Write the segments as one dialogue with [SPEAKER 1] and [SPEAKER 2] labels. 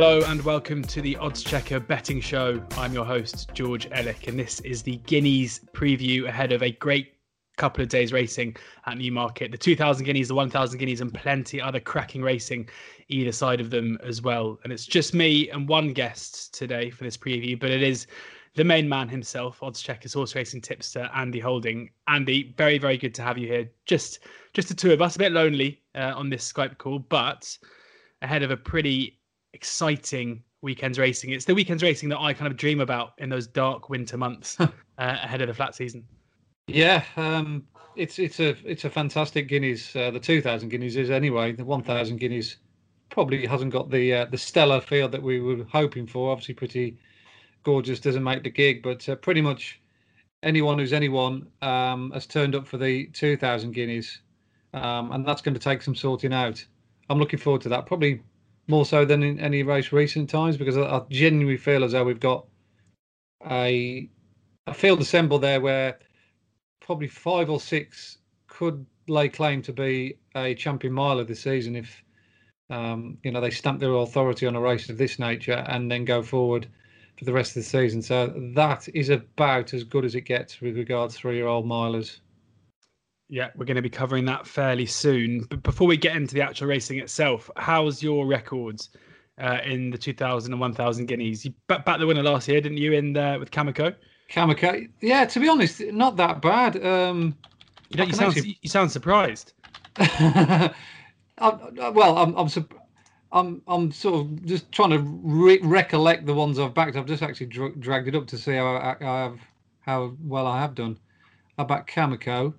[SPEAKER 1] Hello and welcome to the Oddschecker Betting Show. I'm your host, George Elek, and this is the Guineas preview ahead of a great couple of days racing at Newmarket. The 2000 Guineas, the 1000 Guineas, and plenty other cracking racing either side of them as well. And it's just me and one guest today for this preview, but it is the main man himself, oddschecker, horse racing tipster, Andy Holding. Andy, very, very good to have you here. Just, just the two of us, a bit lonely uh, on this Skype call, but ahead of a pretty exciting weekends racing. It's the weekends racing that I kind of dream about in those dark winter months uh, ahead of the flat season.
[SPEAKER 2] Yeah, um, it's it's a it's a fantastic guineas. Uh, the two thousand guineas is anyway. The one thousand guineas probably hasn't got the uh, the stellar field that we were hoping for. Obviously, Pretty Gorgeous doesn't make the gig, but uh, pretty much anyone who's anyone um, has turned up for the two thousand guineas, um, and that's going to take some sorting out. I'm looking forward to that. Probably more so than in any race recent times because I, I genuinely feel as though we've got a a field assembled there where probably five or six could lay claim to be a champion miler this season if um, you know they stamp their authority on a race of this nature and then go forward for the rest of the season. So that is about as good as it gets with regards three-year-old milers.
[SPEAKER 1] Yeah, we're going to be covering that fairly soon. But before we get into the actual racing itself, how's your records uh, in the 2000 and 1000 Guineas? You back, back the winner last year, didn't you, in there with Kameko?
[SPEAKER 2] Kameko, yeah. To be honest, not that bad. Um,
[SPEAKER 1] you, you sound actually... you sound surprised.
[SPEAKER 2] I, well, I'm I'm, I'm I'm sort of just trying to re- recollect the ones I've backed. I've just actually dra- dragged it up to see how I, I have how well I have done. I backed Kameko.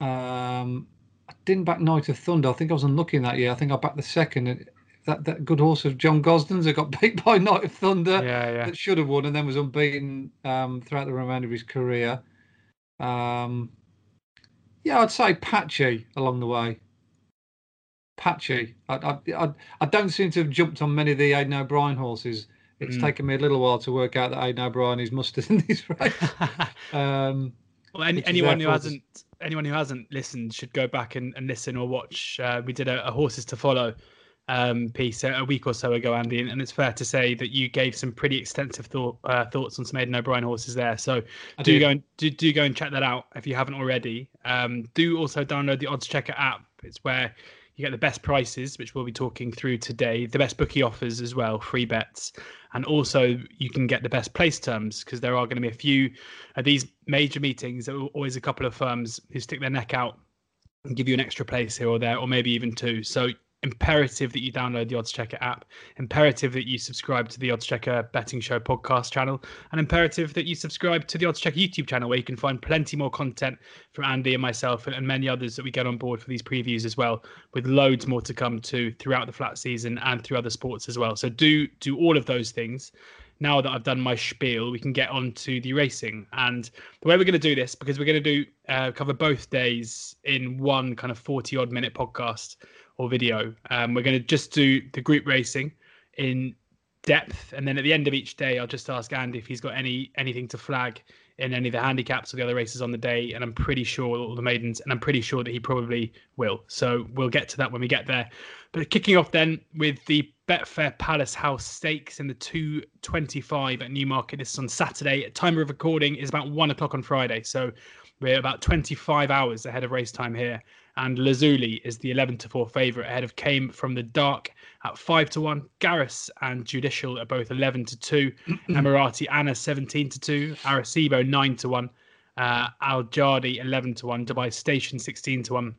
[SPEAKER 2] Um, I didn't back Night of Thunder. I think I was unlucky in that year. I think I backed the second. That that good horse of John Gosden's that got beat by Night of Thunder.
[SPEAKER 1] Yeah, yeah.
[SPEAKER 2] That should have won and then was unbeaten um, throughout the remainder of his career. Um, yeah, I'd say patchy along the way. Patchy. I, I, I, I don't seem to have jumped on many of the Aidan O'Brien horses. It's mm. taken me a little while to work out that Aidan O'Brien is mustard in this race. um,
[SPEAKER 1] well, any, anyone who hasn't anyone who hasn't listened should go back and, and listen or watch. Uh, we did a, a, horses to follow um, piece a, a, week or so ago, Andy, and, and, it's fair to say that you gave some pretty extensive thought, uh, thoughts on some Aidan O'Brien horses there. So I do did. go and do, do go and check that out if you haven't already. Um, do also download the Oddschecker app. It's where you get the best prices, which we'll be talking through today, the best bookie offers as well, free bets, and also you can get the best place terms because there are going to be a few of these major meetings. There are always a couple of firms who stick their neck out and give you an extra place here or there, or maybe even two. So imperative that you download the Oddschecker app, imperative that you subscribe to the Oddschecker Betting Show podcast channel, and imperative that you subscribe to the Oddschecker YouTube channel where you can find plenty more content from Andy and myself and, many others that we get on board for these previews as well, with loads more to come to throughout the flat season and through other sports as well. So do do all of those things. Now that I've done my spiel, we can get on to the racing. And the way we're going to do this, because we're going to do uh, cover both days in one kind of 40 odd minute podcast or video. Um, we're going to just do the group racing in depth, and then at the end of each day, I'll just ask Andy if he's got any anything to flag in any of the handicaps or the other races on the day. And I'm pretty sure all the maidens, and I'm pretty sure that he probably will. So we'll get to that when we get there. But kicking off then with the Betfair Palace House Stakes in the 225 at Newmarket. This is on Saturday. Time of recording is about one o'clock on Friday. So we're about 25 hours ahead of race time here and Lazuli is the 11 to 4 favourite ahead of Came from the Dark at 5 to 1. Garrus and Judicial are both 11 to 2. Emaraaty Ana 17 to 2. Arecibo 9 to 1. Uh, Al Jardi 11 to 1. Dubai Station 16 to 1.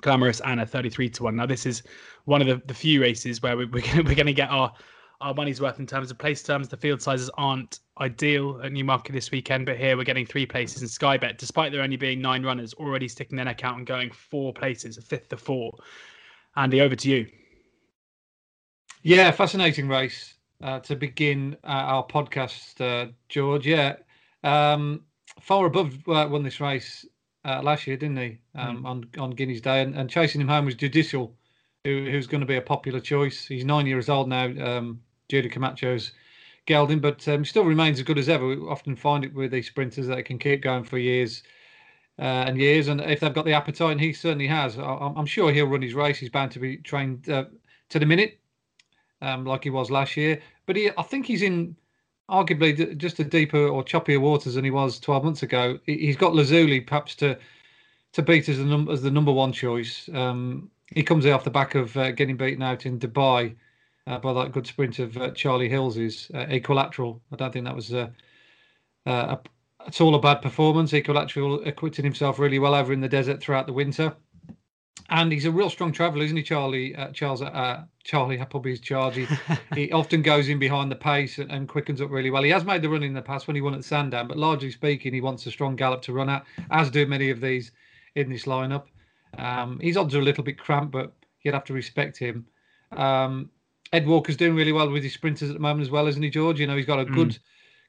[SPEAKER 1] Glamorous Anna 33 to 1. Now, this is one of the, the few races where we, we're going to get our our money's worth in terms of place terms. The field sizes aren't ideal at Newmarket this weekend, but here we're getting three places in Sky Bet, despite there only being nine runners, already sticking their neck out and going four places, a fifth to four. Andy, over to you.
[SPEAKER 2] Yeah, fascinating race uh, to begin uh, our podcast, uh, George. Yeah, um, Far Above uh, won this race uh, last year, didn't he? Um, mm. On on Guineas Day, and, and chasing him home was Judicial, who, who's going to be a popular choice. He's nine years old now. Um, Julie Camacho's gelding, but um, still remains as good as ever. We often find it with these sprinters that can keep going for years uh, and years. And if they've got the appetite, and he certainly has, I, am sure he'll run his race. He's bound to be trained uh, to the minute. um, like he was last year. But he, I think he's in arguably just a deeper or choppier waters than he was 12 months ago. He's got Lazuli perhaps to to beat as the, num- as the number one choice. Um, he comes off the back of uh, getting beaten out in Dubai uh, by that good sprint of uh, Charlie Hills's uh, Equilateral. I don't think that was uh, uh, a, at all a bad performance. Equilateral acquitted himself really well over in the desert throughout the winter. And he's a real strong traveller, isn't he, Charlie? Uh, Charles, uh, Charlie, probably charge. He, he often goes in behind the pace and, and, quickens up really well. He has made the run in the past when he won at Sandown, but largely speaking, he wants a strong gallop to run at, as do many of these in this lineup. Um, his odds are a little bit cramped, but you'd have to respect him. Um, Ed Walker's doing really well with his sprinters at the moment as well, isn't he, George? You know, he's got a mm. good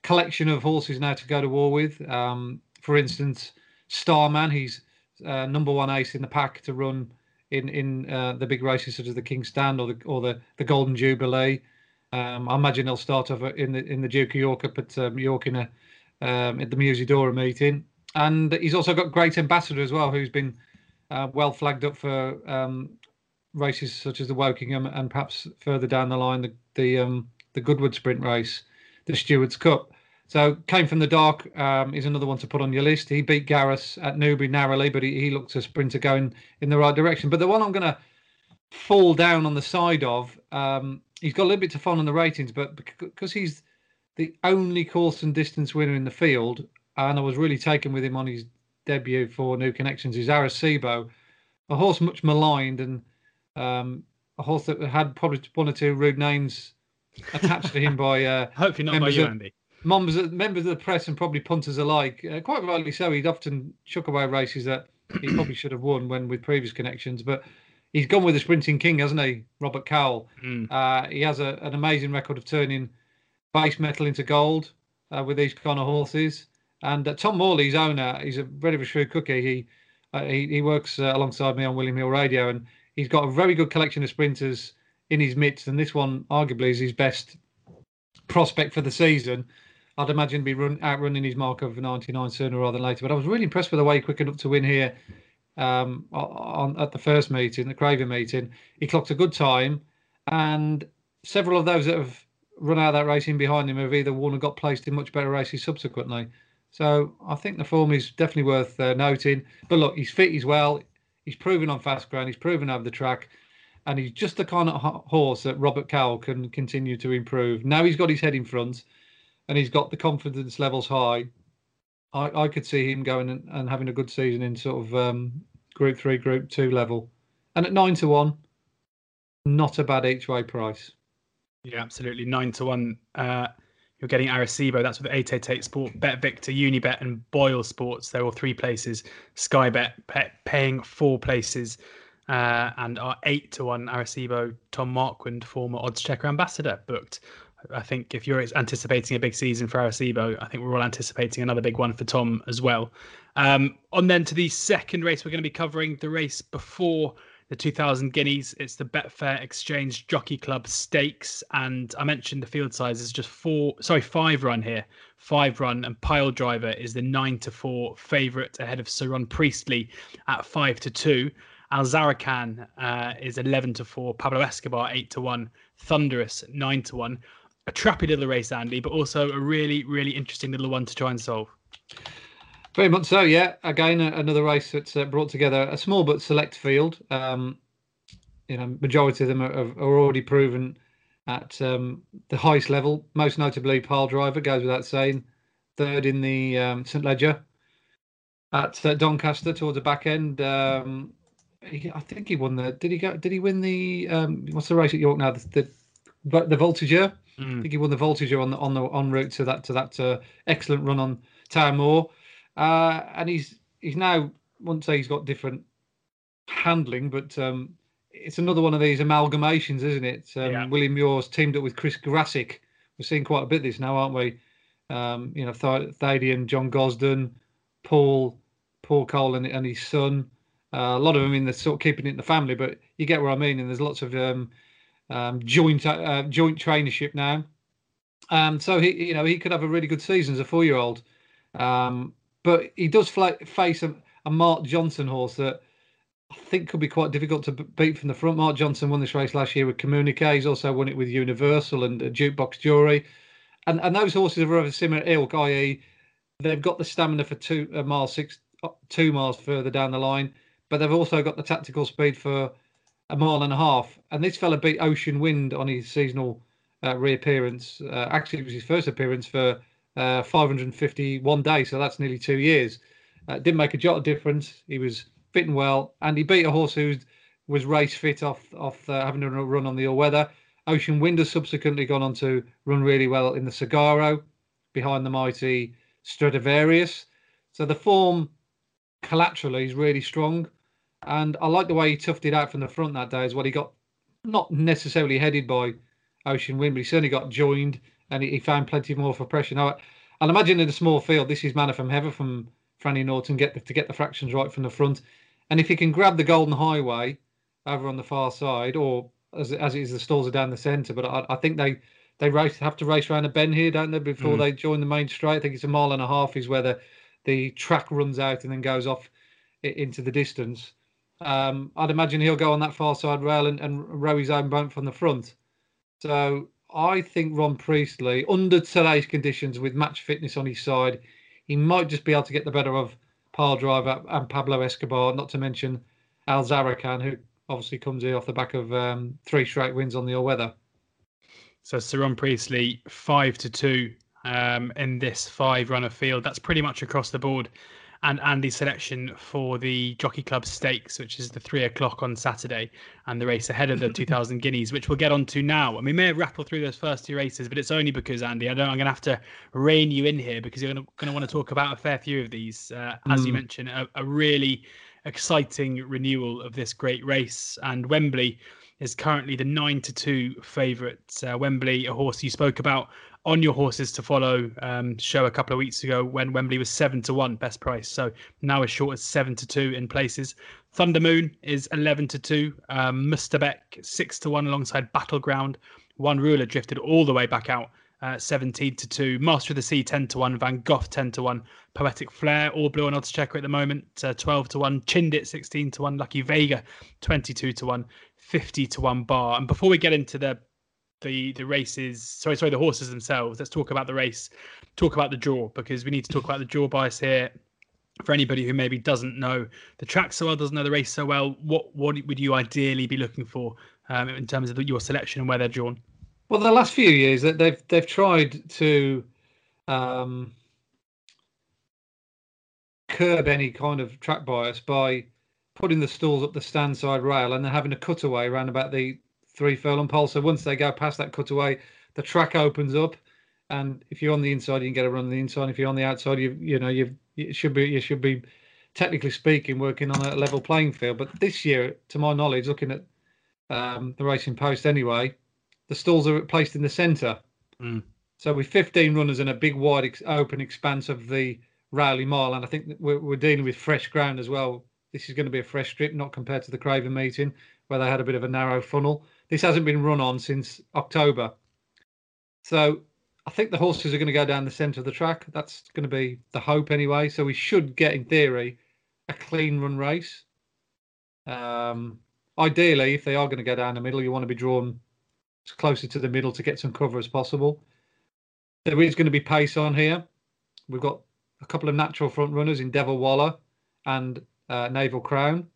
[SPEAKER 2] collection of horses now to go to war with. Um, for instance, Starman, he's uh, number one ace in the pack to run in in uh, the big races such as the King's Stand or the or the, the Golden Jubilee. Um, I imagine he'll start off in the in the Duke of York up at um, York in a um, at the Musidora meeting, and he's also got Great Ambassador as well, who's been uh, well flagged up for um, races such as the Wokingham and perhaps further down the line the the um, the Goodwood Sprint race, the Stewards Cup. So Came from the Dark um, is another one to put on your list. He beat Garrus at Newbury narrowly, but he, he looks a sprinter going in the right direction. But the one I'm going to fall down on the side of, um, he's got a little bit to fall on the ratings, but because he's the only course and distance winner in the field, and I was really taken with him on his debut for New Connections, is Arecibo, a horse much maligned and um, a horse that had probably one or two rude names attached to him by uh,
[SPEAKER 1] hopefully not by you, Andy
[SPEAKER 2] members members of the press and probably punters alike, uh, quite rightly so. He'd often shook away races that he probably should have won when with previous connections, but he's gone with the sprinting king, hasn't he, Robert Cowell? Mm. Uh, he has a, an amazing record of turning base metal into gold uh, with these kind of horses. And uh, Tom Morley's owner, he's a very, very shrewd cookie. He uh, he, he, works uh, alongside me on William Hill Radio, and he's got a very good collection of sprinters in his midst. And this one, arguably, is his best prospect for the season. I'd imagine be run outrunning his mark of 99 sooner rather than later. But I was really impressed with the way he quickened up to win here um, on at the first meeting, the Craven meeting. He clocked a good time, and several of those that have run out of that racing behind him have either won or got placed in much better races subsequently. So I think the form is definitely worth uh, noting. But look, he's fit, he's well, he's proven on fast ground, he's proven over the track, and he's just the kind of horse that Robert Cowell can continue to improve. Now he's got his head in front and he's got the confidence levels high, I, I could see him going and, and having a good season in sort of um, Group Three, Group Two level. And at nine to one, not a bad each way price.
[SPEAKER 1] Yeah, absolutely. Nine to one. Uh, you're getting Arecibo. That's with 888 Sport, Bet Victor, Unibet, and Boyle Sports. They're all three places. Sky Bet pay, paying four places. Uh, and our eight to one Arecibo, Tom Marquand, former oddschecker ambassador, booked. I think if you're anticipating a big season for Arecibo, I think we're all anticipating another big one for Tom as well. Um, on then to the second race, we're going to be covering the race before the 2000 guineas. It's the Betfair Exchange Jockey Club Stakes, and I mentioned the field size is just four, sorry, five run here, five run, and Pyledriver is the nine to four favourite ahead of Sir Ron Priestley at five to two. Alzarrakan uh, is 11 to 4, Pablo Escobar 8 to 1, Thunderous 9 to 1 a trappy little race, Andy, but also a really, really interesting little one to try and solve.
[SPEAKER 2] Very much so, yeah. Again, another race that's uh, brought together a small but select field. Um, you know, majority of them are, are already proven at um, the highest level. Most notably, Pyledriver goes without saying, third in the um, St Leger at uh, Doncaster towards the back end. Um, he, I think he won the. Did he go? Did he win the? Um, what's the race at York now? The the, the Voltigeur. Mm. I think he won the Voltigeur on the on the on route to that to that uh, excellent run on Town Moor, uh, and he's he's now won't say he's got different handling, but um, it's another one of these amalgamations, isn't it? Um, yeah. William Muir's teamed up with Chris Grassick. We're seeing quite a bit of this now, aren't we? Um, you know, Th- Thadian, John Gosden, Paul, Paul Cole, and, and his son. Uh, a lot of them in the sort of keeping it in the family, but you get what I mean. And there's lots of um, um, joint uh, joint trainership now. Um, so he, you know, he could have a really good season as a four-year-old. Um, but he does face a, a, Mark Johnston horse that I think could be quite difficult to beat from the front. Mark Johnston won this race last year with Communique. He's also won it with Universal and uh, Jukebox Jury. And and those horses are of a similar ilk, i.e., they've got the stamina for two uh, miles six, uh, two miles further down the line, but they've also got the tactical speed for a mile and a half. And this fella beat Ocean Wind on his seasonal uh, reappearance. Uh, actually, it was his first appearance for uh, 551 days, so that's nearly two years. Uh, didn't make a jot of difference. He was fitting well, and he beat a horse who was race fit off off uh, having a run on the all weather. Ocean Wind has subsequently gone on to run really well in the Sagaro behind the mighty Stradivarius. So the form collaterally is really strong. And I like the way he toughed it out from the front that day as well. He got not necessarily headed by Ocean Wind, but he certainly got joined and he, he found plenty more for pressure. Now, I'll imagine in a small field, this is manna from heaven from Franny Norton get the, to get the fractions right from the front. And if he can grab the Golden Highway over on the far side, or as, as it is, the stalls are down the centre, but I, I think they they race have to race around a bend here, don't they, before mm. they join the main straight? I think it's a mile and a half is where the the track runs out and then goes off into the distance. Um, I'd imagine he'll go on that far side rail and, and row his own boat from the front. So I think Ron Priestley, under today's conditions with match fitness on his side, he might just be able to get the better of Pyledriver and Pablo Escobar, not to mention Al Zarakan, who obviously comes here off the back of um, three straight wins on the all weather.
[SPEAKER 1] So Sir Ron Priestley, five to two um, in this five runner field. That's pretty much across the board and Andy's selection for the Jockey Club Stakes, which is the three o'clock on Saturday, and the race ahead of the 2000 Guineas, which we'll get on to now. And we may rattle through those first two races, but it's only because Andy, I don't, I'm going to have to rein you in here because you're going to, want to talk about a fair few of these. Uh, as mm. you mentioned, a, a really exciting renewal of this great race, and Wembley is currently the nine to two favourite. Uh, Wembley, a horse you spoke about on your horses to follow um, show a couple of weeks ago when Wembley was seven to one best price. So now as short as seven to two in places. Thunder Moon is eleven to two. Um, Mutasaabeq six to one alongside Battleground. One ruler drifted all the way back out. Uh, 17 to 2. Master of the Sea 10 to 1. Van Gogh 10 to 1. Poetic Flair, all blue on oddschecker at the moment, uh, 12 to 1. Chindit 16 to 1. Lucky Vega 22 to 1. 50 to 1 bar. And before we get into the the the races sorry sorry the horses themselves. Let's talk about the race talk about the draw because we need to talk about the draw bias here. For anybody who maybe doesn't know the track so well doesn't know the race so well what what would you ideally be looking for um, in terms of your selection and where they're drawn?
[SPEAKER 2] Well the last few years that they've they've tried to um, curb any kind of track bias by putting the stalls up the stand side rail and then having a cutaway around about the three furlong pole. So once they go past that cutaway, the track opens up, and if you're on the inside, you can get a run on the inside. If you're on the outside, you you know you you should be you should be technically speaking working on a level playing field. But this year, to my knowledge, looking at um, the Racing Post anyway, the stalls are placed in the centre. Mm. So with 15 runners and a big wide ex- open expanse of the Rowley Mile, and I think we're, we're dealing with fresh ground as well. This is going to be a fresh strip, not compared to the Craven meeting where they had a bit of a narrow funnel. This hasn't been run on since October. So I think the horses are going to go down the centre of the track. That's going to be the hope anyway. So we should get, in theory, a clean run race. Um, ideally, if they are going to go down the middle, you want to be drawn closer to the middle to get some cover as possible. There is going to be pace on here. We've got a couple of natural front runners in Devilwala and uh, Naval Crown.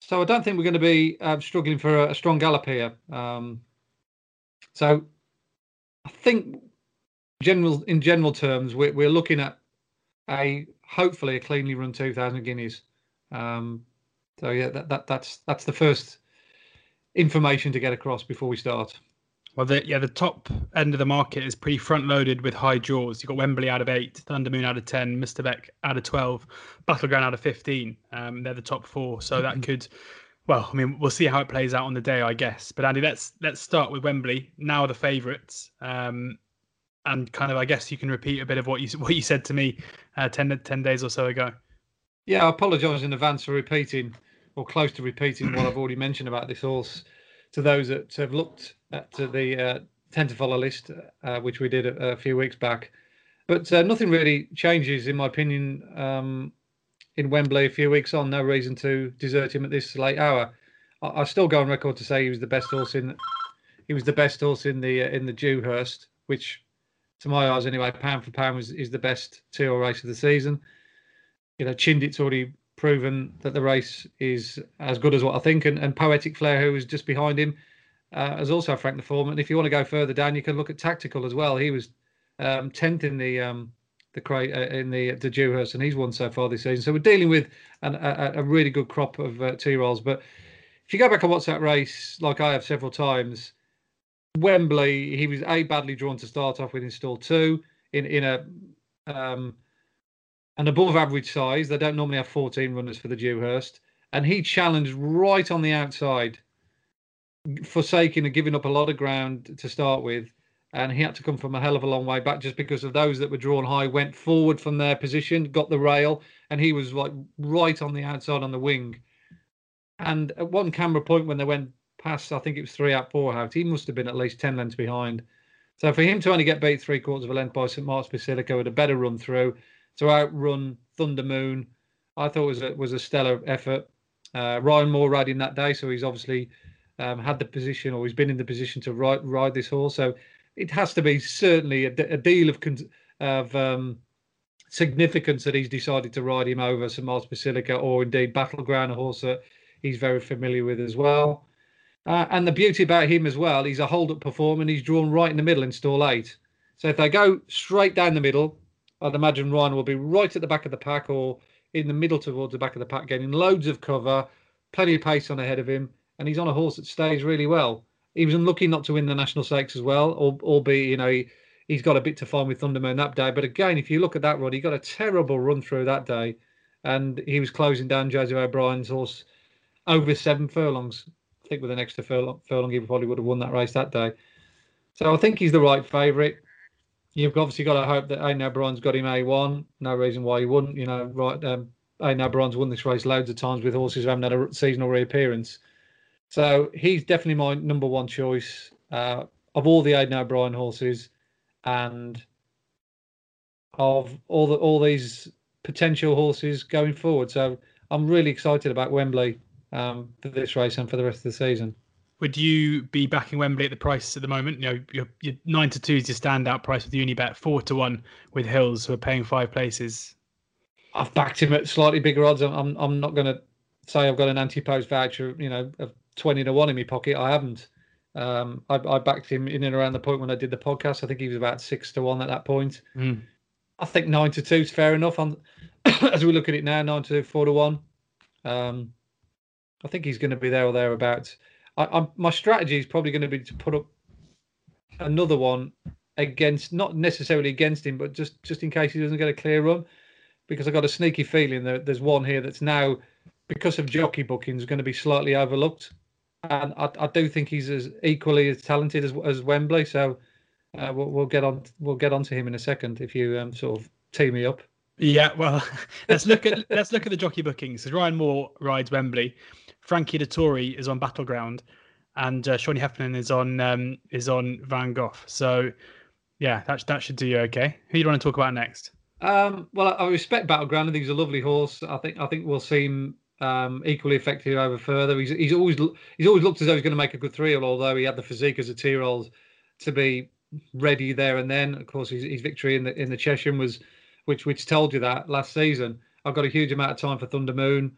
[SPEAKER 2] So I don't think we're going to be uh, struggling for a, a, strong gallop here. Um, so I think general in general terms, we're, we're looking at a hopefully a cleanly run 2,000 guineas. Um, so yeah, that, that that's that's the first information to get across before we start.
[SPEAKER 1] Well, the, yeah, the top end of the market is pretty front loaded with high draws. You've got Wembley out of eight, Thunder Moon out of 10, Mr. Beck out of 12, Battleground out of 15. Um, they're the top four. So that mm-hmm. could, well, I mean, we'll see how it plays out on the day, I guess. But Andy, let's let's start with Wembley. Now the favourites. Um, and kind of, I guess you can repeat a bit of what you what you said to me uh, 10, 10 days or so ago.
[SPEAKER 2] Yeah, I apologise in advance for repeating or close to repeating what I've already mentioned about this horse to those that have looked at the uh, 10 to follow list, uh, which we did a, a, few weeks back. But uh, nothing really changes, in my opinion, um, in Wembley a few weeks on. No reason to desert him at this late hour. I, I still go on record to say he was the best horse in. He was the best horse in the uh, in the Dewhurst, which, to my eyes anyway, pound for pound was is the best two race of the season. You know, Chindit's already proven that the race is as good as what I think, and, and Poetic Flair, who was just behind him, uh, has also Frank the form. And if you want to go further down, you can look at Tactical as well. He was um, tenth in the um, the uh, in the the Dewhurst, and he's won so far this season. So we're dealing with an, a, a, really good crop of uh, two rolls. But if you go back and watch that race, like I have several times, Wembley, he was a badly drawn to start off with in stall two in in a um, an above average size. They don't normally have 14 runners for the Dewhurst, and he challenged right on the outside, forsaking and giving up a lot of ground to start with and he had to come from a hell of a long way back just because of those that were drawn high went forward from their position, got the rail, and he was like right on the outside on the wing. And at one camera point when they went past, I think it was three out, four out, he must have been at least ten lengths behind. So for him to only get beat three quarters of a length by St Mark's Basilica with a better run through to outrun Thunder Moon, I thought was a was a stellar effort. Uh, Ryan Moore riding that day, so he's obviously um, had the position or he's been in the position to ride ride this horse. So it has to be certainly a, a deal of of um, significance that he's decided to ride him over St Miles Basilica or indeed Battleground, a horse that he's very familiar with as well. Uh, and the beauty about him as well, he's a hold-up performer and he's drawn right in the middle in stall eight. So if they go straight down the middle, I'd imagine Ryan will be right at the back of the pack or in the middle towards the back of the pack, getting loads of cover, plenty of pace on ahead of him, and he's on a horse that stays really well. He was unlucky not to win the national stakes as well, albeit you know he, he's got a bit to find with Thunder Moon that day. But again, if you look at that run, he got a terrible run through that day, and he was closing down Joseph O'Brien's horse over seven furlongs. I think with an extra furlong, furlong he probably would have won that race that day. So I think he's the right favourite. You've obviously got to hope that Aidan O'Brien's got him A1. No reason why he wouldn't. You know, right? Um, Aidan O'Brien's won this race loads of times with horses who haven't had a seasonal reappearance. So he's definitely my number one choice uh, of all the Aidan O'Brien horses, and of all the all these potential horses going forward. So I'm really excited about Wembley um, for this race and for the rest of the season.
[SPEAKER 1] Would you be backing Wembley at the price at the moment? You know, your, your nine to two is your standout price with Unibet, four to one with Hills, who are paying five places.
[SPEAKER 2] I've backed him at slightly bigger odds. I'm I'm not going to say I've got an anti-post voucher, you know, of 20 to 1 in my pocket. I haven't. Um, I, I, backed him in and around the point when I did the podcast. I think he was about 6 to 1 at that point.
[SPEAKER 1] Mm.
[SPEAKER 2] I think 9 to 2 is fair enough. On As we look at it now, 9 to 4 to 1. Um, I think he's going to be there or thereabouts. I, I, my strategy is probably going to be to put up another one against, not necessarily against him, but just, just in case he doesn't get a clear run. Because I've got a sneaky feeling that there's one here that's now, because of jockey bookings, going to be slightly overlooked and I, I, do think he's as equally as talented as, as Wembley. So uh, we'll, we'll, get on we'll get on to him in a second if you um, sort of tee me up.
[SPEAKER 1] Yeah, well, let's look at let's look at the jockey bookings. Ryan Moore rides Wembley, Frankie Dettori is on Battleground, and uh, Seamie Heffernan is on um, is on Van Gogh. So yeah, that that should do you okay. Who do you want to talk about next?
[SPEAKER 2] Um, well, I respect Battleground. I think he's a lovely horse. I think I think we'll see him um, equally effective over further. He's he's always he's always looked as though he's going to make a good three although he had the physique as a two-year-old to be ready there and then. Of course, his, his victory in the in the Cheshire was, which which told you that last season. I've got a huge amount of time for Thunder Moon.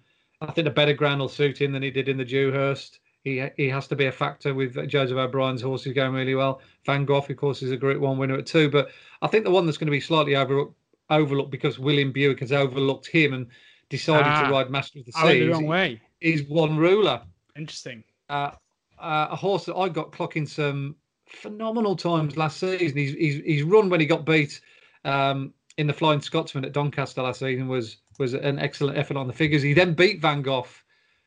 [SPEAKER 2] I think a better ground will suit him than he did in the Dewhurst. He he has to be a factor with Joseph O'Brien's horses going really well. Van Gogh, of course, is a Group One winner at two. But I think the one that's going to be slightly over overlooked because William Buick has overlooked him and decided ah, to ride Master of the Seas.
[SPEAKER 1] the wrong way.
[SPEAKER 2] Is one ruler.
[SPEAKER 1] Interesting.
[SPEAKER 2] Uh, uh, a horse that I got clocking some phenomenal times last season. He's he's, he's run when he got beat um, in the Flying Scotsman at Doncaster last season was was an excellent effort on the figures. He then beat Van Gogh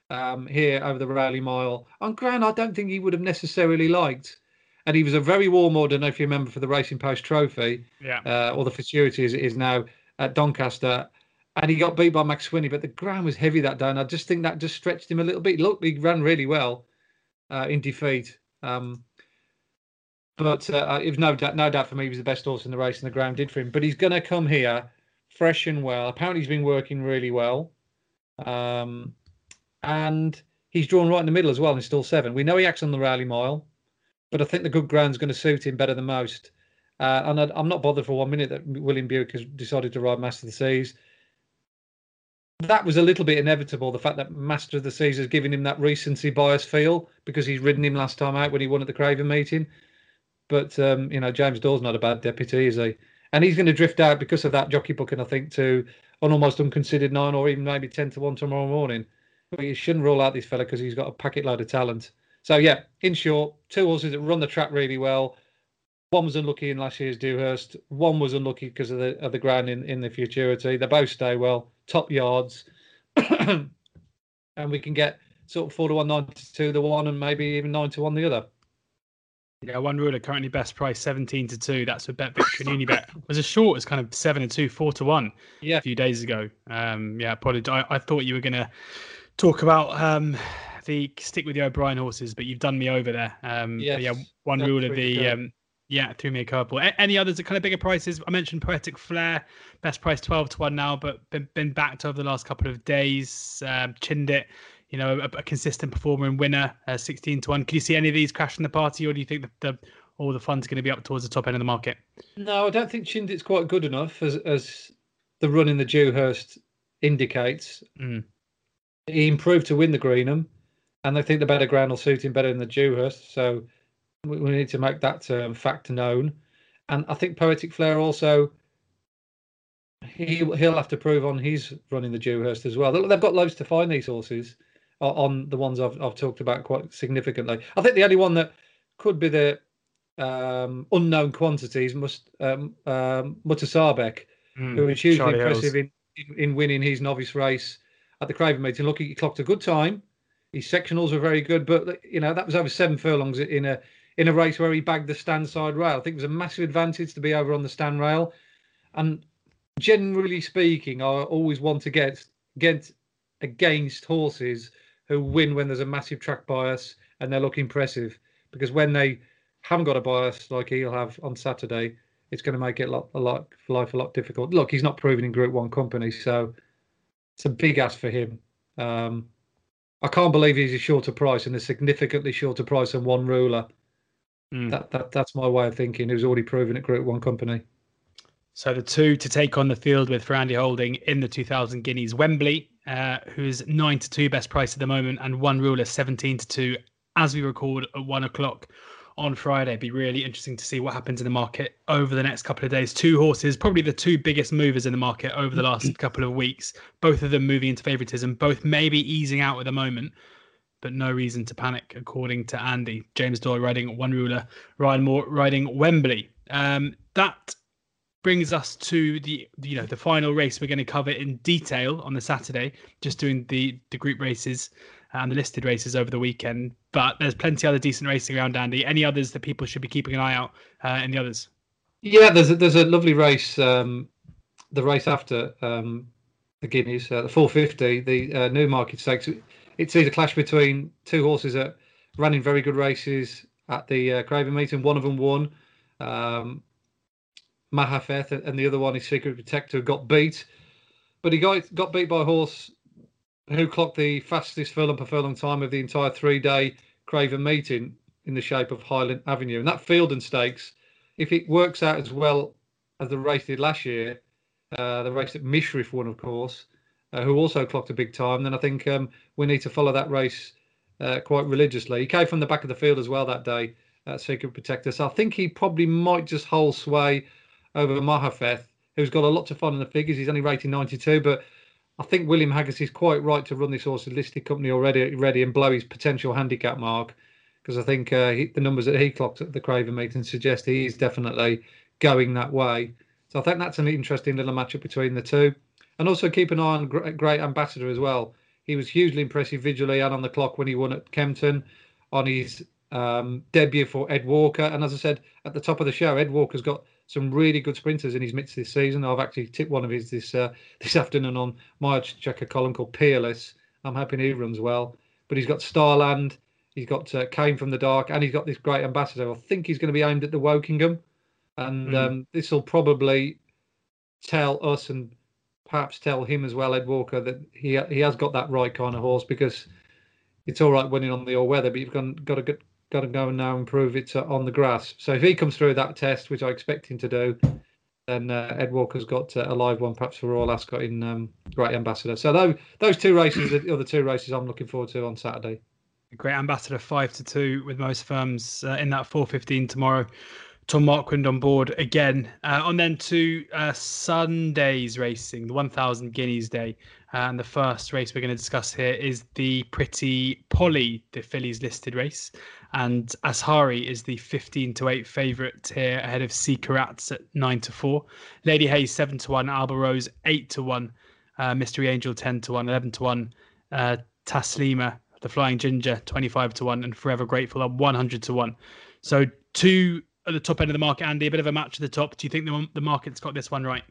[SPEAKER 2] um, here over the Rowley Mile on ground I don't think he would have necessarily liked. And he was a very warm order, I don't know if you remember, for the Racing Post Trophy,
[SPEAKER 1] yeah,
[SPEAKER 2] uh, or the Futurity as it is now at Doncaster and he got beat by Mac Swiney, but the ground was heavy that day, and I just think that just stretched him a little bit. Look, he ran really well uh, in defeat. Um, but uh, it was no doubt, no doubt for me, he was the best horse in the race, and the ground did for him. But he's going to come here fresh and well. Apparently, he's been working really well. Um, and he's drawn right in the middle as well and he's still seven. We know he acts on the Rowley Mile, but I think the good ground's going to suit him better than most. Uh, and I, am not bothered for one minute that William Buick has decided to ride Master of the Seas. That was a little bit inevitable. The fact that Master of the Seas has given him that recency bias feel because he's ridden him last time out when he won at the Craven meeting. But um, you know, James Doyle not a bad deputy, is he? And he's going to drift out because of that jockey booking, I think, to an almost unconsidered nine or even maybe ten to one tomorrow morning. But you shouldn't rule out this fella because he's got a packet load of talent. So yeah, in short, two horses that run the track really well one was unlucky in last year's Dewhurst. One was unlucky because of the of the ground in, in the futurity. They both stay well, top yards, and we can get sort of four to one, nine to two the one, and maybe even nine to one the other.
[SPEAKER 1] Yeah, one ruler currently best price seventeen to two. That's with Bet Victor and Unibet. Was as short as kind of seven to two, four to one.
[SPEAKER 2] Yeah,
[SPEAKER 1] a few days ago. Um, yeah, probably. I, I thought you were gonna talk about um the stick with the O'Brien horses, but you've done me over there. Um, yes, yeah, one ruler the um yeah, threw me a curveball. Any others at kind of bigger prices? I mentioned Poetic Flair, best price 12 to 1 now, but been, been backed over the last couple of days. Um, Chindit, you know, a, a, consistent performer and winner, uh, 16 to 1. Can you see any of these crashing the party, or do you think that the all the funds going to be up towards the top end of the market?
[SPEAKER 2] No, I don't think Chindit's quite good enough as, as the run in the Dewhurst indicates. Mm. He improved to win the Greenham, and I think the better ground will suit him better than the Dewhurst. So we, we need to make that um, fact known. And I think Poetic Flair also he he'll have to prove on his running the Dewhurst as well. They've got loads to find these horses on the ones I've I've talked about quite significantly. I think the only one that could be the um, unknown quantities must um, um, Mutasaabeq, mm, who was hugely Charlie impressive in, in, in winning his novice race at the Craven meeting. Look, he clocked a good time. His sectionals were very good, but you know that was over seven furlongs in a in a race where he bagged the stand side rail. I think it was a massive advantage to be over on the stand rail. And generally speaking, I always want to get get against horses who win when there's a massive track bias and they look impressive. Because when they haven't got a bias like he'll have on Saturday, it's going to make it a lot, a lot life a lot difficult. Look, he's not proven in Group One company, so it's a big ask for him. Um, I can't believe he's a shorter price and a significantly shorter price than one ruler. Mm. That, that that's my way of thinking. Who's already proven at Group One company.
[SPEAKER 1] So the two to take on the field with for Andy Holding in the 2000 Guineas, Wembley, uh, who's nine to two best price at the moment, and one ruler 17 to two as we record at one o'clock on Friday. It'd be really interesting to see what happens in the market over the next couple of days. Two horses, probably the two biggest movers in the market over the last couple of weeks. Both of them moving into favouritism, both maybe easing out at the moment but no reason to panic, according to Andy. James Doyle riding one ruler, Ryan Moore riding Wembley. Um, that brings us to the you know the final race we're going to cover in detail on the Saturday. Just doing the the group races and the listed races over the weekend. But there's plenty other decent racing around, Andy. Any others that people should be keeping an eye out uh, the others?
[SPEAKER 2] Yeah, there's a, there's a lovely race. Um, the race after um, the Guineas, uh, the 450, the uh, Newmarket Stakes it sees a clash between two horses that ran in very good races at the uh, Craven meeting. One of them won, um, Mahafeth, and the other one is Secret Protector, got beat. But he got got beat by a horse who clocked the fastest furlong per furlong time of the entire three day Craven meeting in the shape of Highland Avenue. And that field Feilden Stakes, if it works out as well as the race did last year, uh, the race that Mishrif won, of course, uh, who also clocked a big time, then I think um, we need to follow that race uh, quite religiously. He came from the back of the field as well that day at Secret Protector. So I think he probably might just hold sway over Mahafeth, who's got a lot to find in the figures. He's only rated 92, but I think William Haggas is quite right to run this horse listed company already ready and blow his potential handicap mark because I think uh, he, the numbers that he clocked at the Craven meeting suggest he is definitely going that way. So I think that's an interesting little matchup between the two. And also keep an eye on Great Ambassador as well. He was hugely impressive visually and on the clock when he won at Kempton on his um, debut for Ed Walker. And as I said at the top of the show, Ed Walker's got some really good sprinters in his midst this season. I've actually tipped one of his this uh, this afternoon on my checker column called Peerless. I'm hoping he runs well. But he's got Starland, he's got uh, Came from the Dark, and he's got this great ambassador. I think he's going to be aimed at the Wokingham. And mm. um, this will probably tell us and perhaps tell him as well, Ed Walker, that he he has got that right kind of horse because it's all right winning on the all weather, but you've got, got to get, got to go and now improve it on the grass. So if he comes through that test, which I expect him to do, then uh, Ed Walker's got uh, a live one perhaps for Royal Ascot in um, Great Ambassador. So those those two races, the other two races, I'm looking forward to on Saturday.
[SPEAKER 1] Great Ambassador five to two with most firms uh, in that four fifteen tomorrow. Tom Marquand on board again. Uh, on then to uh, Sunday's racing, the 1000 Guineas Day. And the first race we're going to discuss here is the Pretty Polly, the fillies listed race. And Ashari is the 15 to 8 favourite here ahead of Sea Karats at 9 to 4. Lady Hayes 7 to 1, Alba Rose 8 to 1, uh, Mystery Angel 10 to 1, 11 to 1, uh, Taslima, the Flying Ginger 25 to 1, and Forever Grateful at 100 to 1. So two at the top end of the market, Andy. A bit of a match at the top. Do you think the the market's got this one right?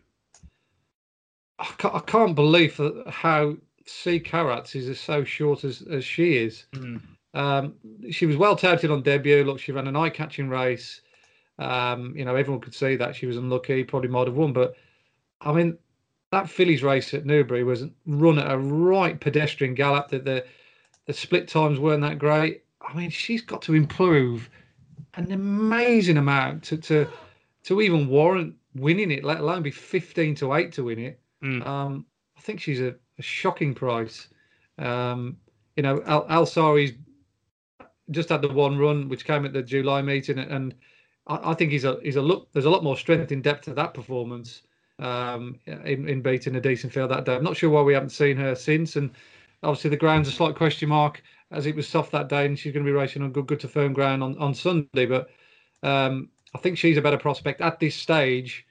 [SPEAKER 2] I can't, I can't believe how Sea Karats is so short as, as she is. Mm. Um, she was well touted on debut. Look, she ran an eye-catching race. Um, you know, everyone could see that she was unlucky. Probably might have won, but I mean, that fillies race at Newbury was run at a right pedestrian gallop. That the the split times weren't that great. I mean, she's got to improve an amazing amount to to to even warrant winning it, let alone be fifteen to eight to win it. Mm. Um, I think she's a, a shocking price. Um, you know, Al- Alsari's just had the one run, which came at the July meeting, and I, I, think he's a he's a look. There's a lot more strength in depth to that performance um, in, in beating a decent field that day. I'm not sure why we haven't seen her since, and obviously the ground's a slight question mark as it was soft that day, and she's going to be racing on good, good to firm ground on, on Sunday. But um, I think she's a better prospect at this stage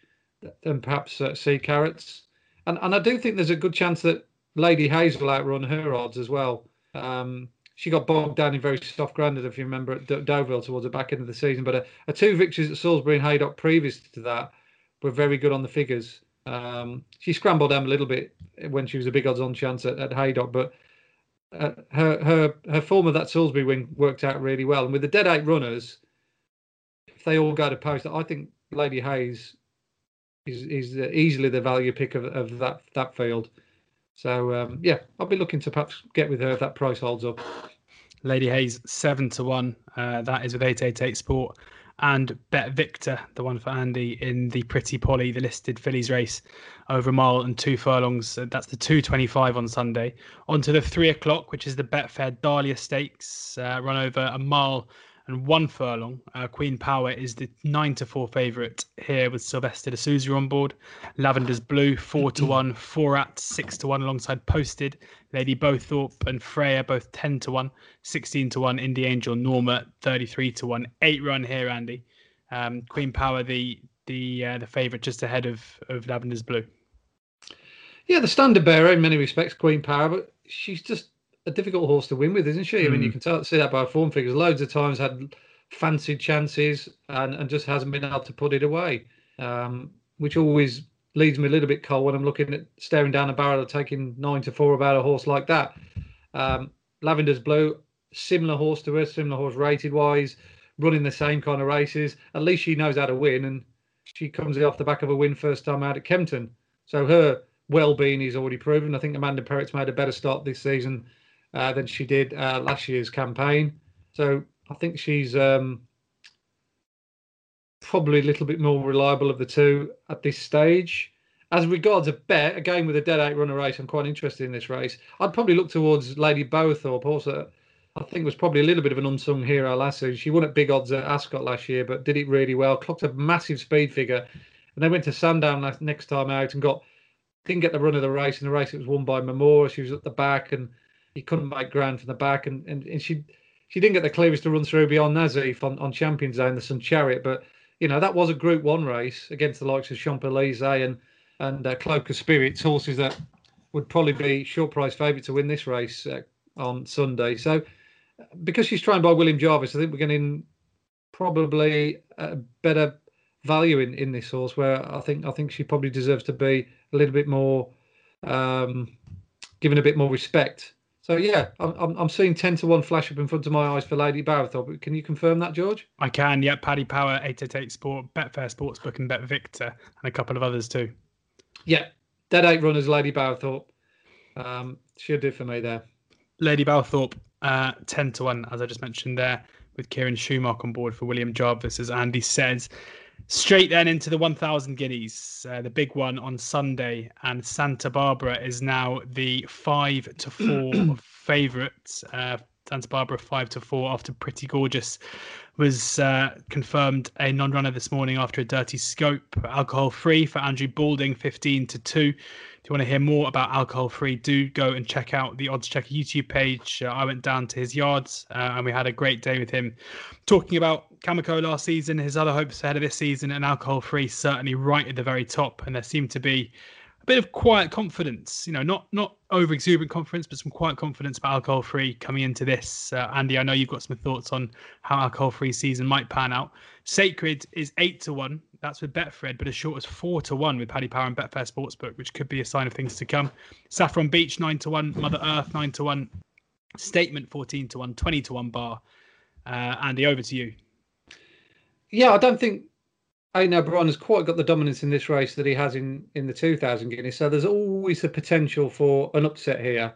[SPEAKER 2] than perhaps uh, Sea Karats. And and I do think there's a good chance that Lady Hayes will outrun her odds as well. Um, she got bogged down in very soft ground, if you remember, at Deauville towards the back end of the season. But a, two victories at Salisbury and Haydock previous to that were very good on the figures. Um, she scrambled down a little bit when she was a big odds on chance at, at Haydock, but uh, her her her form of that Salisbury win worked out really well. And with the dead eight runners, if they all go to post, I think Lady Hayes is is easily the value pick of, of that that field. So um, yeah, I'll be looking to perhaps get with her if that price holds up.
[SPEAKER 1] Lady Hayes seven to one. Uh, that is with eight eight eight sport and Bet Victor, the one for Andy in the Pretty Polly, the listed fillies race over a mile and two furlongs. That's the 225 on Sunday. On to the three o'clock, which is the Betfair Dahlia Stakes, uh, run over a mile and one furlong. Uh, Queen Power is the nine to four favourite here with Silvestre de Sousa on board. Lavender's Blue four to one, four at six to one alongside Posted. Lady Bowthorpe and Freya both ten to one, 16 to one. Indie Angel Norma thirty three to one. Eight run here, Andy. Um, Queen Power the the uh, the favourite just ahead of of Lavender's Blue.
[SPEAKER 2] Yeah, the standard bearer in many respects, Queen Power, but she's just a difficult horse to win with, isn't she? Mm. I mean, you hmm. can tell, see that by form figures. Loads of times had fancied chances and, and just hasn't been able to put it away, um, which always leaves me a little bit cold when I'm looking at staring down a barrel of taking nine to four about a horse like that. Um, Lavender's Blue, similar horse to her, similar horse rated wise, running the same kind of races. At least she knows how to win, and she comes off the back of a win first time out at Kempton. So her well-being is already proven. I think Amanda Perrett's made a better start this season uh, than she did uh, last year's campaign. So I think she's um, probably a little bit more reliable of the two at this stage. As regards a bet, again with a dead eight runner race, I'm quite interested in this race. I'd probably look towards Lady Bowthorpe, also. I think was probably a little bit of an unsung hero last season. She won at big odds at Ascot last year, but did it really well. Clocked a massive speed figure, and they went to Sandown last, next time out and got didn't get the run of the race. In the race, it was won by Memora. She was at the back, and he couldn't make ground from the back, and, and, and she she didn't get the clearest to run through beyond Nazeef on, on Champions in the Sun Chariot, but you know that was a Group One race against the likes of Champs and and uh, Cloak of Spirits, horses that would probably be short price favourite to win this race uh, on Sunday. So because she's trained by William Jarvis, I think we're getting probably a better value in, in this horse. Where I think I think she probably deserves to be a little bit more um, given a bit more respect so yeah, I'm I'm seeing ten to one flash up in front of my eyes for Lady Bowthorpe. Can you confirm that, George?
[SPEAKER 1] I can. Yeah, Paddy Power, eight eight eight Sport, Betfair Sportsbook, and Bet Victor, and a couple of others too.
[SPEAKER 2] Yeah, dead eight runners, Lady Bowthorpe. Um, she'll do for me there.
[SPEAKER 1] Lady Bowthorpe, uh, 10 to 1, as I just mentioned there, with Kieran Shoemark on board for William Jarvis, as Andy says. Straight then into the 1,000 guineas, uh, the big one on Sunday, and Santa Barbara is now the five to four favourite. Uh, Santa Barbara five to four after Pretty Gorgeous was uh, confirmed a non-runner this morning after a dirty scope. Alcohol free for Andrew Balding, fifteen to two. If you want to hear more about alcohol free, do go and check out the Oddschecker YouTube page. Uh, I went down to his yards uh, and we had a great day with him talking about Kameko last season, his other hopes ahead of this season, and alcohol free certainly right at the very top. And there seemed to be a bit of quiet confidence, you know, not not over exuberant confidence, but some quiet confidence about alcohol free coming into this. Uh, Andy, I know you've got some thoughts on how alcohol free season might pan out. Sacred is eight to one. That's with Betfred, but as short as four to one with Paddy Power and Betfair Sportsbook, which could be a sign of things to come. Saffron Beach nine to one, Mother Earth nine to one, Statement fourteen to one, 20 to one bar. Uh, Andy, over to you.
[SPEAKER 2] Yeah, I don't think Aidan O'Brien has quite got the dominance in this race that he has in in the 2000 Guineas. So there's always the potential for an upset here.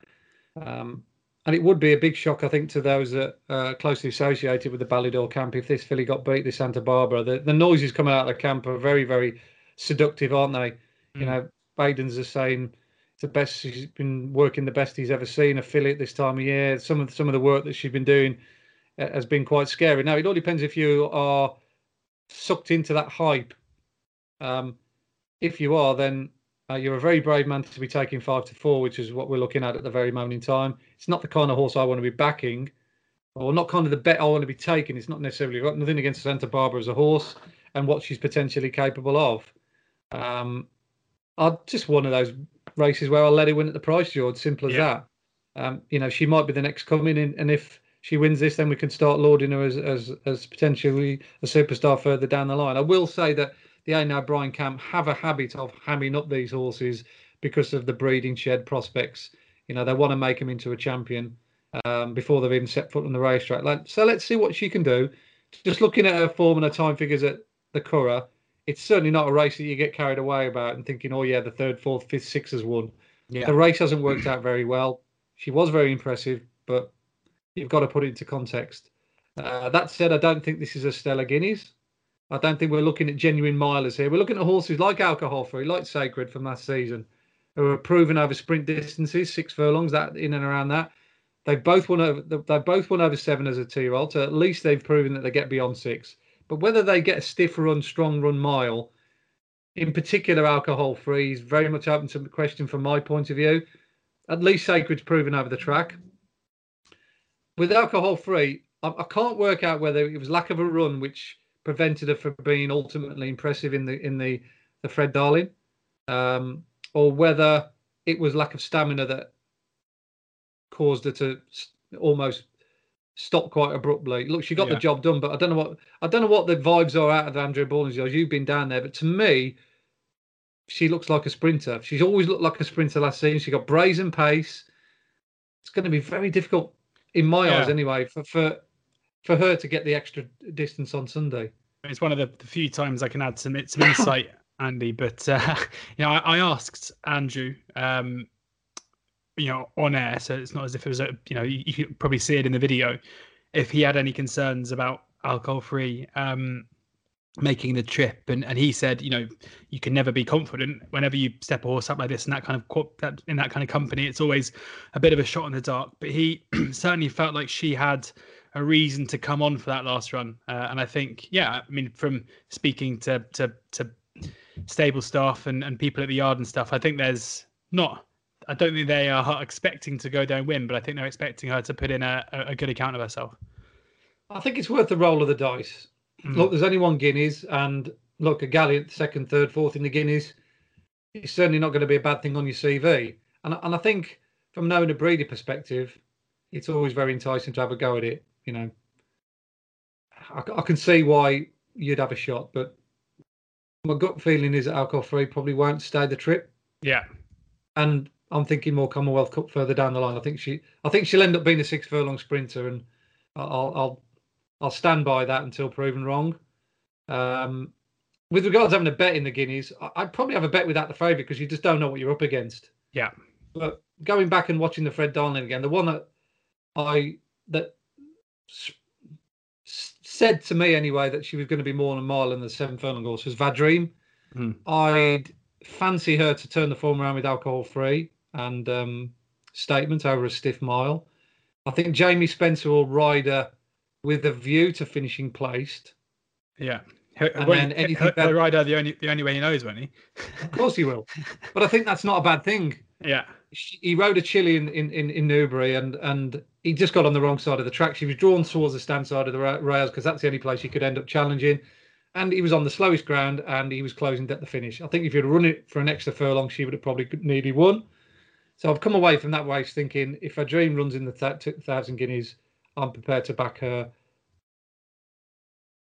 [SPEAKER 2] Um, and it would be a big shock, I think, to those that are closely associated with the Ballydoyle camp if this filly got beat, this Santa Barbara. The, the noises coming out of the camp are very, very seductive, aren't they? Mm. You know, Baden's the same it's the best she's been working the best he's ever seen a filly at this time of year. Some of some of the work that she's been doing uh, has been quite scary. Now it all depends if you are sucked into that hype. Um, if you are, then uh, you're a very brave man to be taking five to four, which is what we're looking at at the very moment in time. It's not the kind of horse I want to be backing, or not kind of the bet I want to be taking. It's not necessarily got nothing against Santa Barbara as a horse and what she's potentially capable of. Um, I just one of those races where I'll let her win at the price, George. Simple as yeah. that. Um, you know, she might be the next coming, in, and if she wins this, then we can start lauding her as as, as potentially a superstar further down the line. I will say that the Aidan O'Brien Camp have a habit of hamming up these horses because of the breeding shed prospects. You know, they want to make them into a champion um, before they've even set foot on the racetrack. Like, so let's see what she can do. Just looking at her form and her time figures at the Curragh, it's certainly not a race that you get carried away about and thinking, oh yeah, the third, fourth, fifth, sixth has won. Yeah. The race hasn't worked out very well. She was very impressive, but you've got to put it into context. Uh, that said, I don't think this is a Stella Guineas. I don't think we're looking at genuine milers here. We're looking at horses like Alcohol Free, like Sacred from last season, who are proven over sprint distances, six furlongs, that in and around that. They've both won over. They both won over seven as a two-year-old. So at least they've proven that they get beyond six. But whether they get a stiff run, strong run mile, in particular alcohol free, is very much open to question from my point of view. At least Sacred's proven over the track with alcohol free, I, I, can't work out whether it was lack of a run which prevented her from being ultimately impressive in the in the the Fred Darling, um, or whether it was lack of stamina that caused her to almost stop quite abruptly. Look, she got yeah. the job done, but I don't know what I don't know what the vibes are out of Andrea yards. You've been down there, but to me, she looks like a sprinter. She's always looked like a sprinter last season. She got brazen pace. It's going to be very difficult in my yeah. eyes anyway, for, for for her to get the extra distance on Sunday.
[SPEAKER 1] It's one of the, the few times I can add some some insight, Andy. But uh, you know, I, I asked Andrew, um, you know, on air, so it's not as if it was a you know you, you could probably see it in the video, if he had any concerns about alcohol free. Um, making the trip and, and he said you know you can never be confident whenever you step a horse up like this and that kind of that in that kind of company it's always a bit of a shot in the dark but he certainly felt like she had a reason to come on for that last run uh, and i think yeah i mean from speaking to to to stable staff and, and people at the yard and stuff i think there's not i don't think they are expecting to go there and win but i think they're expecting her to put in a, a good account of herself
[SPEAKER 2] i think it's worth the roll of the dice Mm. Look, there's only one Guineas, and look, a Galliant second, third, fourth in the Guineas is certainly not going to be a bad thing on your CV. And and I think from knowing a breeder perspective, it's always very enticing to have a go at it. You know, I, I can see why you'd have a shot, but my gut feeling is that alcohol free probably won't stay the trip.
[SPEAKER 1] Yeah,
[SPEAKER 2] and I'm thinking more Commonwealth Cup further down the line. I think she, I think she'll end up being a six furlong sprinter, and I'll, I'll I'll stand by that until proven wrong. Um, with regards to having a bet in the Guineas, I'd probably have a bet without the favourite because you just don't know what you're up against.
[SPEAKER 1] Yeah.
[SPEAKER 2] But going back and watching the Fred Darling again, the one that I that said to me anyway that she was going to be more than a mile in the seven furlong horse was Vadream. Mm. I'd fancy her to turn the form around with alcohol free and um, statement over a stiff mile. I think Jamie Spencer will ride her with a view to finishing placed.
[SPEAKER 1] Yeah. And then anything ride her the only the only way he knows, won't he?
[SPEAKER 2] of course he will. But I think that's not a bad thing.
[SPEAKER 1] Yeah.
[SPEAKER 2] He rode a chili in, in, in, in Newbury and, and he just got on the wrong side of the track. She was drawn towards the stand side of the rails because that's the only place he could end up challenging. And he was on the slowest ground and he was closing at the finish. I think if you'd run it for an extra furlong, she would have probably nearly won. So I've come away from that race thinking if Vadream runs in the th- thousand guineas, I'm prepared to back her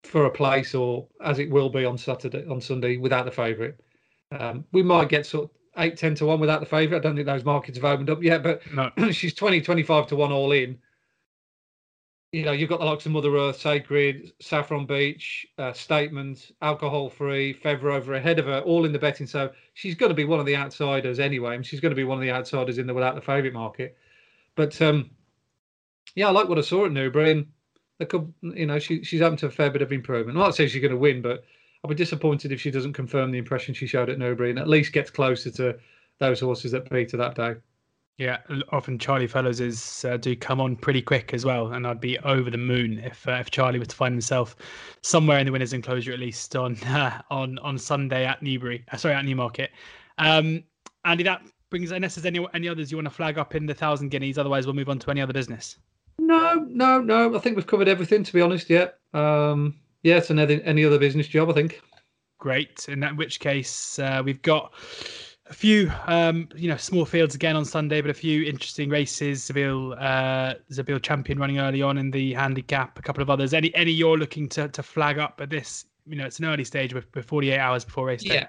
[SPEAKER 2] for a place or as it will be on Saturday on Sunday without the favourite. Um, we might get sort of 8 10 to 1 without the favourite. I don't think those markets have opened up yet, but no. she's 20 25 to 1 all in. You know, you've got the likes of Mother Earth, Sacred, Saffron Beach, uh, Statement, Alcohol Free, Feather over ahead of her, all in the betting. So she's going to be one of the outsiders anyway. And she's going to be one of the outsiders in the without the favourite market. But um, yeah, I like what I saw at Newbury. And could, you know, she, she's open to a fair bit of improvement. I'm not saying she's going to win, but I'll be disappointed if she doesn't confirm the impression she showed at Newbury and at least gets closer to those horses that beat her that day.
[SPEAKER 1] Yeah, often Charlie Fellowes is uh, do come on pretty quick as well, and I'd be over the moon if uh, if Charlie was to find himself somewhere in the winners' enclosure at least on uh, on on Sunday at Newbury, uh, sorry at Newmarket. Um, Andy, that brings unless there's any any others you want to flag up in the thousand guineas. Otherwise, we'll move on to any other business.
[SPEAKER 2] No, no, no. I think we've covered everything. To be honest, yeah. Um, yeah, it's another any other business job. I think.
[SPEAKER 1] Great. In that which case, uh, we've got a few, um, you know, small fields again on Sunday, but a few interesting races. Seville, uh, Seville champion running early on in the handicap. A couple of others. Any, any you're looking to to flag up at this? You know, it's an early stage. We're, we're 48 hours before race day.
[SPEAKER 2] Yeah.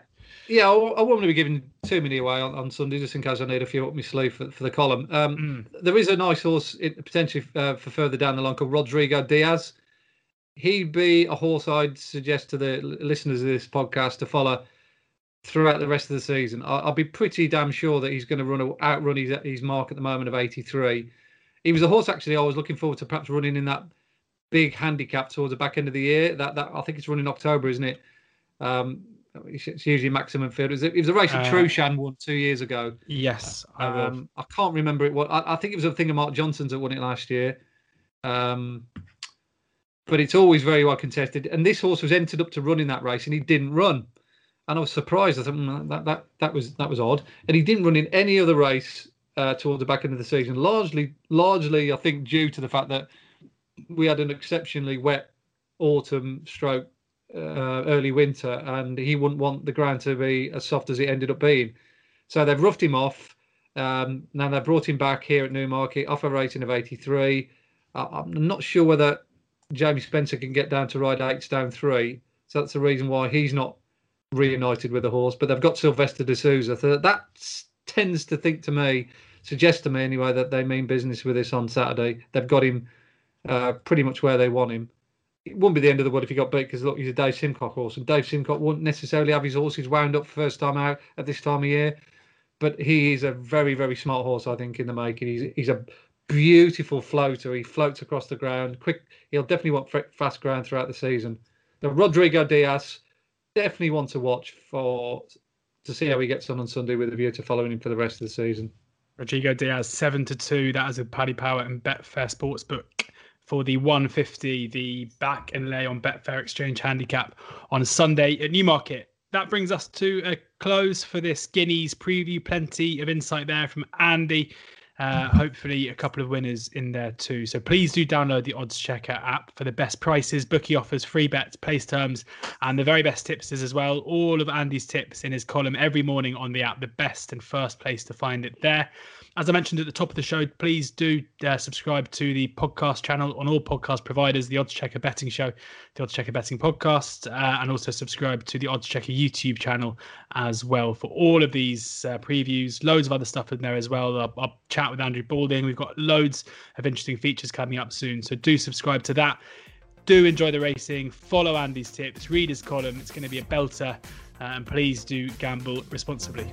[SPEAKER 2] Yeah, I, I won't be giving too many away on, on Sunday, just in case I need a few up my sleeve for, for the column. Um, mm. There is a nice horse potentially uh, for further down the line called Rodrigo Diaz. He'd be a horse I'd suggest to the listeners of this podcast to follow throughout the rest of the season. I, will be pretty damn sure that he's going to run outrun his, his mark at the moment of 83. He was a horse actually I was looking forward to perhaps running in that big handicap towards the back end of the year. That that I think it's running October, isn't it? Um, it's usually maximum field. It was, it was a race that uh, Trushan won two years ago.
[SPEAKER 1] Yes,
[SPEAKER 2] I, um, I can't remember it. What I, I, think it was a thing of Mark Johnston's that won it last year. Um, but it's always very well contested. And this horse was entered up to run in that race, and he didn't run. And I was surprised. I thought mm, that that that was that was odd. And he didn't run in any other race uh, towards the back end of the season. Largely, largely, I think due to the fact that we had an exceptionally wet autumn stroke uh, early winter, and he wouldn't want the ground to be as soft as it ended up being. So they've roughed him off. Um, now they've brought him back here at Newmarket off a rating of 83. Uh, I'm not sure whether Jamie Spencer can get down to ride eight stone three. So that's the reason why he's not reunited with the horse. But they've got Silvestre de Sousa. So that tends to think to me, suggest to me anyway, that they mean business with this on Saturday. They've got him uh, pretty much where they want him it wouldn't be the end of the world if he got beat because look, he's a Dave Simcock horse, and Dave Simcock wouldn't necessarily have his horses wound up first time out at this time of year. But he is a very, very smart horse, I think, in the making. He's he's a beautiful floater. He floats across the ground, quick. He'll definitely want fast ground throughout the season. The Rodrigo Diaz definitely want to watch for to see how he gets on on Sunday with a view to following him for the rest of the season.
[SPEAKER 1] Rodrigo Diaz seven to two. That is a Paddy Power and Betfair Sportsbook for the 150, the back and lay on Betfair Exchange handicap on Sunday at Newmarket. That brings us to a close for this Guineas preview. Plenty of insight there from Andy. Uh, hopefully, a couple of winners in there too. So please do download the Oddschecker app for the best prices, bookie offers, free bets, place terms, and the very best tipsters as well. All of Andy's tips in his column every morning on the app. The best and first place to find it there. As I mentioned at the top of the show, please do uh, subscribe to the podcast channel on all podcast providers, the Oddschecker Betting Show, the Oddschecker Betting Podcast, uh, and also subscribe to the Oddschecker YouTube channel as well for all of these uh, previews. Loads of other stuff in there as well. I'll, I'll chat with Andrew Balding. We've got loads of interesting features coming up soon, so do subscribe to that. do enjoy the racing. Follow Andy's tips. Read his column. It's going to be a belter. Uh, and please do gamble responsibly.